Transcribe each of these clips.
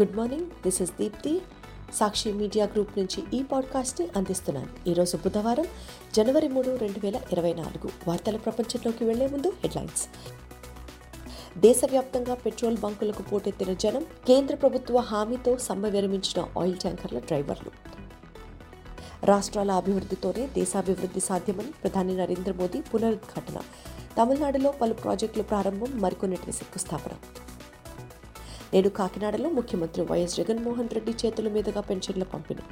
Good morning this is Deepti Sakshi media group నుంచి ఈ పాడ్కాస్ట్ని అందిస్తున్నాను. ఈరోజు బుధవారం జనవరి మూడు రెండు వేల ఇరవై నాలుగు. వార్తల ప్రపంచంలోకి వెళ్ళే ముందు హెడ్లైన్స్. దేశవ్యాప్తంగా పెట్రోల్ బంకులకు పోటెత్తిన జనం కేంద్ర ప్రభుత్వ హామీతో సమ్మె విరమించిన ఆయిల్ ట్యాంకర్ల డ్రైవర్లు. రాష్ట్రాల అభివృద్ధితోనే దేశాభివృద్ధి సాధ్యమని ప్రధాని నరేంద్ర మోదీ పునరుద్ఘాటన. తమిళనాడులో పలు ప్రాజెక్టులు ప్రారంభం మరికొన్నిటికి శంకుస్థాపన. నేడు కాకినాడలో ముఖ్యమంత్రి వైఎస్ జగన్మోహన్ రెడ్డి చేతుల మీదుగా పెన్షన్ల పంపిణీ.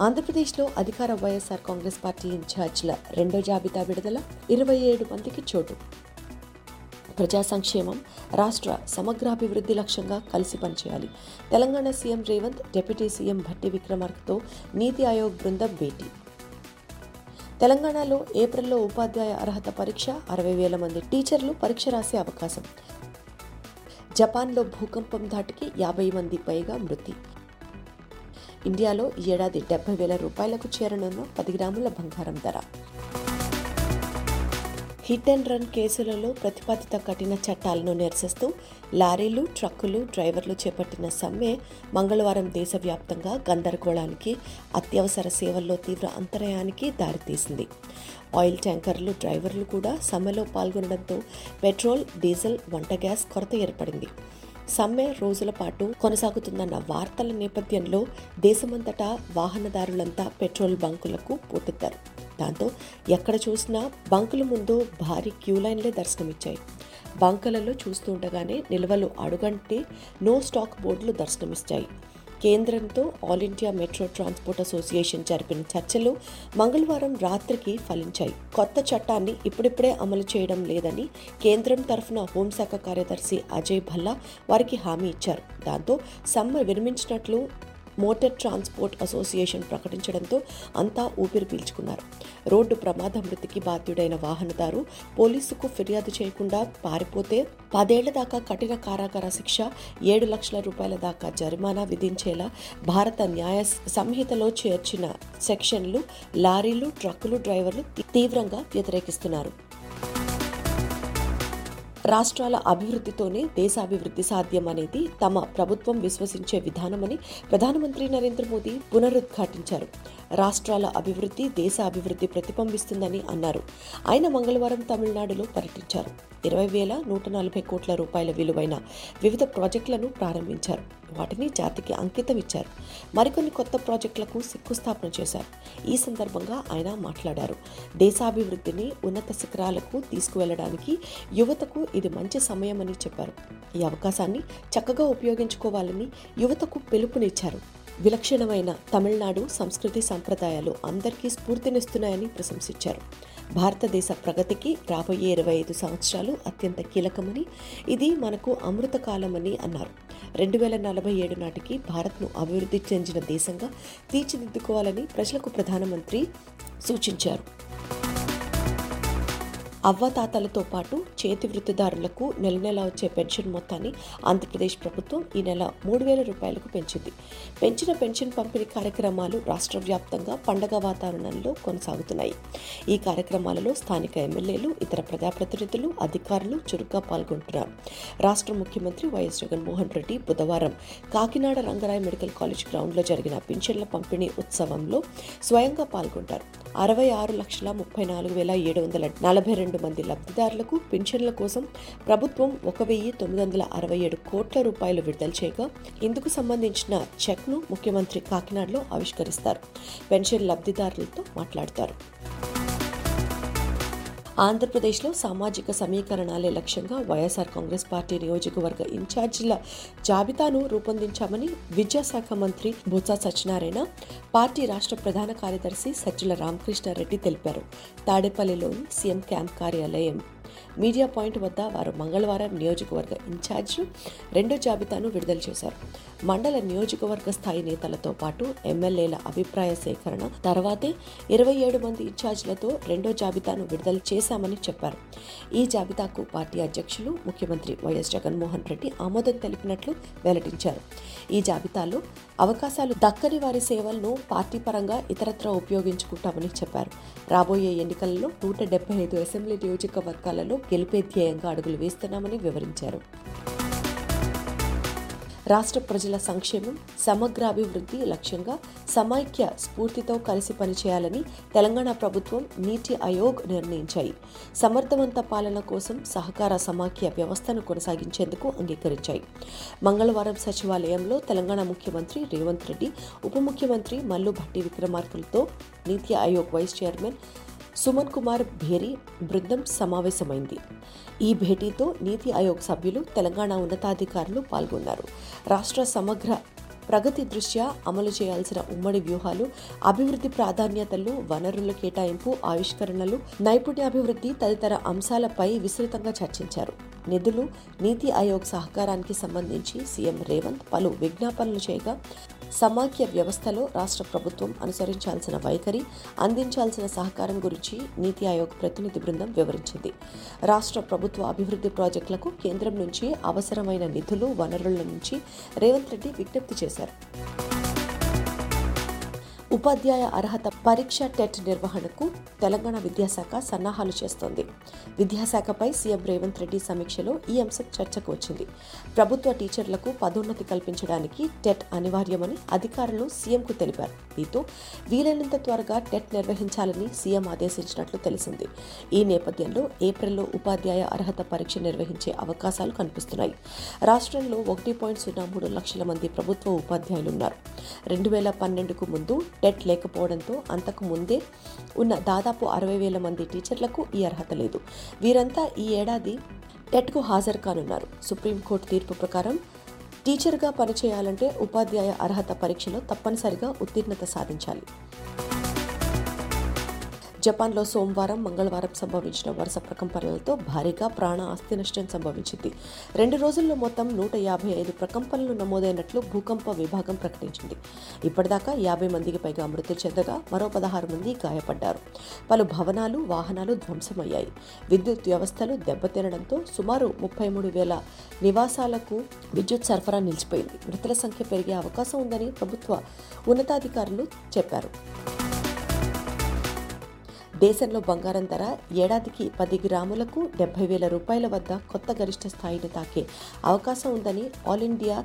ఆంధ్రప్రదేశ్లో అధికార వైఎస్ఆర్ కాంగ్రెస్ పార్టీ ఇన్ఛార్జ్ల రెండో జాబితా విడుదల ఇరవై ఏడు మందికి చోటు. ప్రజా సంక్షేమం రాష్ట్ర సమగ్రాభివృద్ధి లక్ష్యంగా కలిసి పనిచేయాలి. Telangana CM Revanth deputy CM Bhatti విక్రమార్కతో NITI Aayog బృందం భేటీ. తెలంగాణలో ఏప్రిల్లో ఉపాధ్యాయ అర్హత పరీక్ష అరవై వేల మంది టీచర్లు పరీక్ష రాసే అవకాశం. జపాన్లో భూకంపం ధాటికి యాభై మంది పైగా మృతి. ఇండియాలో ఈ ఏడాది డెబ్బై వేల రూపాయలకు చేరనున్న పది గ్రాముల బంగారం ధర. హిట్ అండ్ రన్ కేసులలో ప్రతిపాదిత కఠిన చట్టాలను నిరసిస్తూ లారీలు ట్రక్కులు డ్రైవర్లు చేపట్టిన సమ్మె మంగళవారం దేశవ్యాప్తంగా గందరగోళానికి అత్యవసర సేవల్లో తీవ్ర అంతరాయానికి దారితీసింది. ఆయిల్ ట్యాంకర్లు డ్రైవర్లు కూడా సమ్మెలో పాల్గొనడంతో పెట్రోల్ డీజిల్ వంట గ్యాస్ కొరత ఏర్పడింది. సమ్మె రోజుల పాటు కొనసాగుతుందన్న వార్తల నేపథ్యంలో దేశమంతటా వాహనదారులంతా పెట్రోల్ బంకులకు పోటెత్తారు దాంతో ఎక్కడ చూసినా బంకుల ముందు భారీ క్యూ లైన్లే దర్శనమిచ్చాయి. బంకులలో చూస్తుండగానే నిల్వలు అడుగంటే నో స్టాక్ బోర్డులు దర్శనమిచ్చాయి. కేంద్రంతో all India metro transport association జరిపిన చర్చలు మంగళవారం రాత్రికి ఫలించాయి. కొత్త చట్టాన్ని ఇప్పుడిప్పుడే అమలు చేయడం లేదని కేంద్రం తరఫున హోంశాఖ కార్యదర్శి అజయ్ భల్లా వారికి హామీ ఇచ్చారు. దాంతో సమ్మె విరమించినట్లు మోటార్ ట్రాన్స్పోర్ట్ అసోసియేషన్ ప్రకటించడంతో అంతా ఊపిరి పీల్చుకున్నారు. రోడ్డు ప్రమాద మృతికి బాధ్యుడైన వాహనదారు పోలీసుకు ఫిర్యాదు చేయకుండా పారిపోతే పదేళ్ళ దాకా కఠిన కారాగార శిక్ష ఏడు లక్షల రూపాయల దాకా జరిమానా విధించేలా భారత న్యాయ సంహితలో చేర్చిన సెక్షన్లు లారీలు ట్రక్కులు డ్రైవర్లు తీవ్రంగా వ్యతిరేకిస్తున్నారు. రాష్ట్రాల అభివృద్ధితోనే దేశాభివృద్ధి సాధ్యం అనేది తమ ప్రభుత్వం విశ్వసించే విధానమని ప్రధానమంత్రి నరేంద్ర మోదీ పునరుద్ఘాటించారు. రాష్ట్రాల అభివృద్ధి దేశ అభివృద్ధి ప్రతిబింబిస్తుందని అన్నారు. ఆయన మంగళవారం తమిళనాడులో పర్యటించారు. ఇరవై వేల నూట నలభై కోట్ల రూపాయల విలువైన వివిధ ప్రాజెక్టులను ప్రారంభించారు. వాటిని జాతికి అంకితం ఇచ్చారు. మరికొన్ని కొత్త ప్రాజెక్టులకు శంకుస్థాపన చేశారు. ఈ సందర్భంగా ఆయన మాట్లాడారు. దేశాభివృద్ధిని ఉన్నత శిఖరాలకు తీసుకువెళ్ళడానికి యువతకు ఇది మంచి సమయమని చెప్పారు. ఈ అవకాశాన్ని చక్కగా ఉపయోగించుకోవాలని యువతకు పిలుపునిచ్చారు. విలక్షణమైన తమిళనాడు సంస్కృతి సంప్రదాయాలు అందరికీ స్ఫూర్తినిస్తున్నాయని ప్రశంసించారు. భారతదేశ ప్రగతికి రాబోయే ఇరవై ఐదు సంవత్సరాలు అత్యంత కీలకమని ఇది మనకు అమృతకాలమని అన్నారు. రెండు వేల నలభై ఏడు నాటికి భారత్ను అభివృద్ధి చెందిన దేశంగా తీర్చిదిద్దుకోవాలని ప్రజలకు ప్రధానమంత్రి సూచించారు. అవ్వతాతలతో పాటు చేతి వృత్తిదారులకు నెల నెల వచ్చే పెన్షన్ మొత్తాన్ని ఆంధ్రప్రదేశ్ ప్రభుత్వం ఈ నెల మూడు వేల రూపాయలకు పెంచింది. పెంచిన పెన్షన్ పంపిణీ కార్యక్రమాలు రాష్ట్ర వ్యాప్తంగా పండగ వాతావరణంలో కొనసాగుతున్నాయి. ఈ కార్యక్రమాలలో స్థానిక ఎమ్మెల్యేలు ఇతర ప్రజాప్రతినిధులు అధికారులు చురుగ్గా పాల్గొంటున్నారు. రాష్ట్ర ముఖ్యమంత్రి వైఎస్ జగన్మోహన్ రెడ్డి బుధవారం కాకినాడ రంగరాయ మెడికల్ కాలేజ్ గ్రౌండ్లో జరిగిన పింఛన్ల పంపిణీ ఉత్సవంలో స్వయంగా పాల్గొంటారు. అరవై ఆరు లక్షల ముప్పై నాలుగు వేల ఏడు వందల నలభై రెండు రెండు మంది లబ్ధిదారులకు పింఛన్ల కోసం ప్రభుత్వం ఒక వెయ్యి తొమ్మిది వందల అరవై ఏడు కోట్ల రూపాయలు విడుదల చేయగా ఇందుకు సంబంధించిన చెక్ను ముఖ్యమంత్రి కాకినాడలో ఆవిష్కరిస్తారు. పెన్షన్ లబ్ధిదారులతో మాట్లాడతారు. ఆంధ్రప్రదేశ్లో సామాజిక సమీకరణాలే లక్ష్యంగా వైఎస్ఆర్ కాంగ్రెస్ పార్టీ నియోజకవర్గ ఇన్ఛార్జీల జాబితాను రూపొందించామని విద్యాశాఖ మంత్రి బొత్స సత్యనారాయణ పార్టీ రాష్ట్ర ప్రధాన కార్యదర్శి సజ్జల రామకృష్ణారెడ్డి తెలిపారు. తాడేపల్లిలోని సీఎం క్యాంప్ కార్యాలయం మీడియా పాయింట్ వద్ద వారు మంగళవారం నియోజకవర్గ ఇన్ఛార్జ్ రెండో జాబితాను విడుదల చేశారు. మండల నియోజకవర్గ స్థాయి నేతలతో పాటు ఎమ్మెల్యేల అభిప్రాయ సేకరణ తర్వాతే ఇరవై ఏడు మంది ఇన్ఛార్జీలతో రెండో జాబితాను విడుదల చేశామని చెప్పారు. ఈ జాబితాకు పార్టీ అధ్యక్షులు ముఖ్యమంత్రి వైఎస్ జగన్మోహన్ రెడ్డి ఆమోదం తెలిపినట్లు వెల్లడించారు. ఈ జాబితాలో అవకాశాలు దక్కని వారి సేవలను పార్టీ పరంగా ఇతరత్ర ఉపయోగించుకుంటామని చెప్పారు. రాబోయే ఎన్నికలలో నూట డెబ్బై ఐదు అసెంబ్లీ నియోజకవర్గాలలో గెలిపే ధ్యేయంగా అడుగులు వేస్తున్నామని వివరించారు. రాష్ట్ర ప్రజల సంక్షేమం సమగ్రాభివృద్ధి లక్ష్యంగా సమైక్య స్ఫూర్తితో కలిసి పనిచేయాలని తెలంగాణ ప్రభుత్వం నీతి ఆయోగ్ నిర్ణయించాయి. సమర్థవంత పాలన కోసం సహకార సమాఖ్య వ్యవస్థను కొనసాగించేందుకు అంగీకరించాయి. మంగళవారం సచివాలయంలో తెలంగాణ ముఖ్యమంత్రి రేవంత్ రెడ్డి ఉప ముఖ్యమంత్రి మల్లు భట్టి విక్రమార్కులతో నీతి ఆయోగ్ వైస్ చైర్మన్ సుమన్ కుమార్ భేరీ బృందం సమావేశమైంది. ఈ భేటీతో నీతి ఆయోగ్ సభ్యులు తెలంగాణ ఉన్నతాధికారులు పాల్గొన్నారు. రాష్ట్ర సమగ్ర ప్రగతి దృష్ట్యా అమలు చేయాల్సిన ఉమ్మడి వ్యూహాలు అభివృద్ధి ప్రాధాన్యతలు వనరుల కేటాయింపు ఆవిష్కరణలు నైపుణ్యాభివృద్ధి తదితర అంశాలపై విస్తృతంగా చర్చించారు. నిధులు నీతి ఆయోగ్ సహకారానికి సంబంధించి సీఎం రేవంత్ పలు విజ్ఞాపనలు చేయగా సమాఖ్య వ్యవస్థలో రాష్ట్ర ప్రభుత్వం అనుసరించాల్సిన వైఖరి అందించాల్సిన సహకారం గురించి నీతి ఆయోగ్ ప్రతినిధి బృందం వివరించింది. రాష్ట్ర ప్రభుత్వ అభివృద్ధి ప్రాజెక్టులకు కేంద్రం నుంచి అవసరమైన నిధులు వనరుల నుంచి రేవంత్ రెడ్డి విజ్ఞప్తి చేశారు. ఉపాధ్యాయ అర్హత పరీక్ష టెట్ నిర్వహణకు తెలంగాణ విద్యాశాఖ సన్నాహాలు చేస్తోంది. విద్యాశాఖపై సీఎం రేవంత్ రెడ్డి సమీక్షలో ఈ అంశం చర్చకు వచ్చింది. ప్రభుత్వ టీచర్లకు పదోన్నతి కల్పించడానికి టెట్ అనివార్యమని అధికారులు సీఎంకు తెలిపారు. దీంతో వీలైనంత త్వరగా టెట్ నిర్వహించాలని సీఎం ఆదేశించినట్లు తెలిసింది. ఈ నేపథ్యంలో ఏప్రిల్లో ఉపాధ్యాయ అర్హత పరీక్ష నిర్వహించే అవకాశాలు కనిపిస్తున్నాయి. రాష్ట్రంలో ఒకటి పాయింట్ సున్నా మూడు లక్షల మంది ప్రభుత్వ ఉపాధ్యాయులున్నారు రెండు వేల పన్నెండుకు ముందు టెట్ లేకపోవడంతో అంతకు ముందే ఉన్న దాదాపు అరవై వేల మంది టీచర్లకు ఈ అర్హత లేదు. వీరంతా ఈ ఏడాది టెట్కు హాజరు కానున్నారు సుప్రీంకోర్టు తీర్పు ప్రకారం టీచర్గా పనిచేయాలంటే ఉపాధ్యాయ అర్హత పరీక్షలో తప్పనిసరిగా ఉత్తీర్ణత సాధించాలి. జపాన్లో సోమవారం మంగళవారం సంభవించిన వరుస ప్రకంపనలతో భారీగా ప్రాణ ఆస్తి నష్టం సంభవించింది. రెండు రోజుల్లో మొత్తం నూట యాభై ఐదు ప్రకంపనలు నమోదైనట్లు భూకంప విభాగం ప్రకటించింది. ఇప్పటిదాకా యాభై మందికి పైగా మృతి చెందగా మరో పదహారు మంది గాయపడ్డారు. పలు భవనాలు వాహనాలు ధ్వంసమయ్యాయి. విద్యుత్ వ్యవస్థలు దెబ్బతినడంతో సుమారు ముప్పై మూడు వేల నివాసాలకు విద్యుత్ సరఫరా నిలిచిపోయింది. మృతుల సంఖ్య పెరిగే అవకాశం ఉందని ప్రభుత్వ ఉన్నతాధికారులు చెప్పారు. దేశంలో బంగారం ధర ఏడాదికి పది గ్రాములకు డెబ్బై వేల రూపాయల వద్ద కొత్త గరిష్ట స్థాయిని తాకే అవకాశం ఉందని all India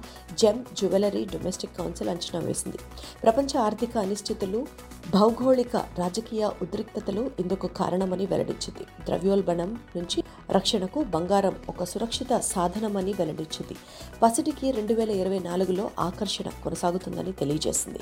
gem jewellery domestic council అంచనా వేసింది. ప్రపంచ ఆర్థిక అనిశ్చితులు భౌగోళిక రాజకీయ ఉద్రిక్తతలు ఇందుకు కారణమని వెల్లడించింది. ద్రవ్యోల్బణం నుంచి రక్షణకు బంగారం ఒక సురక్షిత సాధనమని వెల్లడించింది. పసిటికి రెండు వేల ఇరవై నాలుగులో ఆకర్షణ కొనసాగుతుందని తెలియజేసింది.